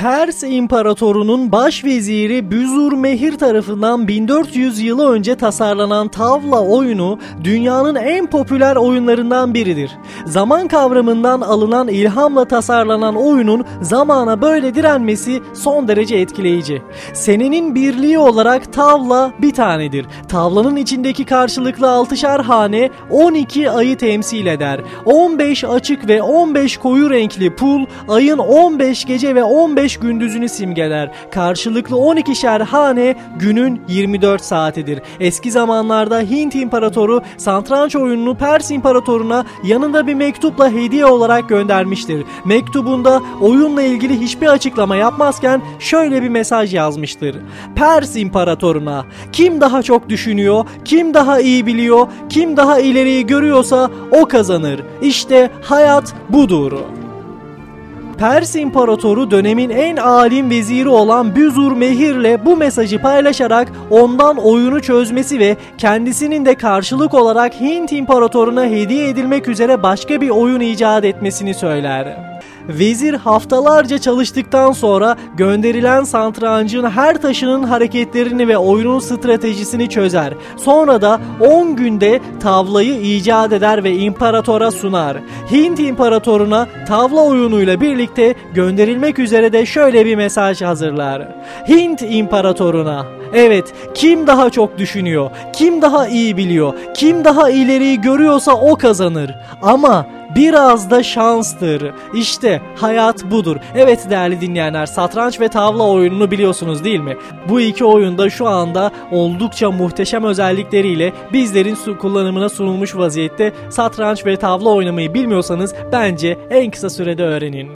Pers İmparatorunun başveziri Büzur Mehir tarafından 1400 yılı önce tasarlanan tavla oyunu dünyanın en popüler oyunlarından biridir. Zaman kavramından alınan ilhamla tasarlanan oyunun zamana böyle direnmesi son derece etkileyici. Senenin birliği olarak tavla bir tanedir. Tavlanın içindeki karşılıklı altışar hane 12 ayı temsil eder. 15 açık ve 15 koyu renkli pul ayın 15 gece ve 15 gündüzünü simgeler. Karşılıklı 12'şer hane günün 24 saatidir. Eski zamanlarda Hint İmparatoru satranç oyununu Pers İmparatoruna yanında bir mektupla hediye olarak göndermiştir. Mektubunda oyunla ilgili hiçbir açıklama yapmazken şöyle bir mesaj yazmıştır. Pers İmparatoruna kim daha çok düşünüyor, kim daha iyi biliyor, kim daha ileriyi görüyorsa o kazanır. İşte hayat budur. Pers İmparatoru dönemin en alim veziri olan Büzur Mehir'le bu mesajı paylaşarak ondan oyunu çözmesi ve kendisinin de karşılık olarak Hint İmparatoruna hediye edilmek üzere başka bir oyun icat etmesini söyler. Vezir haftalarca çalıştıktan sonra gönderilen santrancın her taşının hareketlerini ve oyunun stratejisini çözer. Sonra da 10 günde tavlayı icat eder ve imparatora sunar. Hint imparatoruna tavla oyunuyla birlikte gönderilmek üzere de şöyle bir mesaj hazırlar. Hint imparatoruna Evet, kim daha çok düşünüyor, kim daha iyi biliyor, kim daha ileriyi görüyorsa o kazanır. Ama biraz da şanstır. İşte hayat budur. Evet değerli dinleyenler satranç ve tavla oyununu biliyorsunuz değil mi? Bu iki oyunda şu anda oldukça muhteşem özellikleriyle bizlerin kullanımına sunulmuş vaziyette satranç ve tavla oynamayı bilmiyorsanız bence en kısa sürede öğrenin.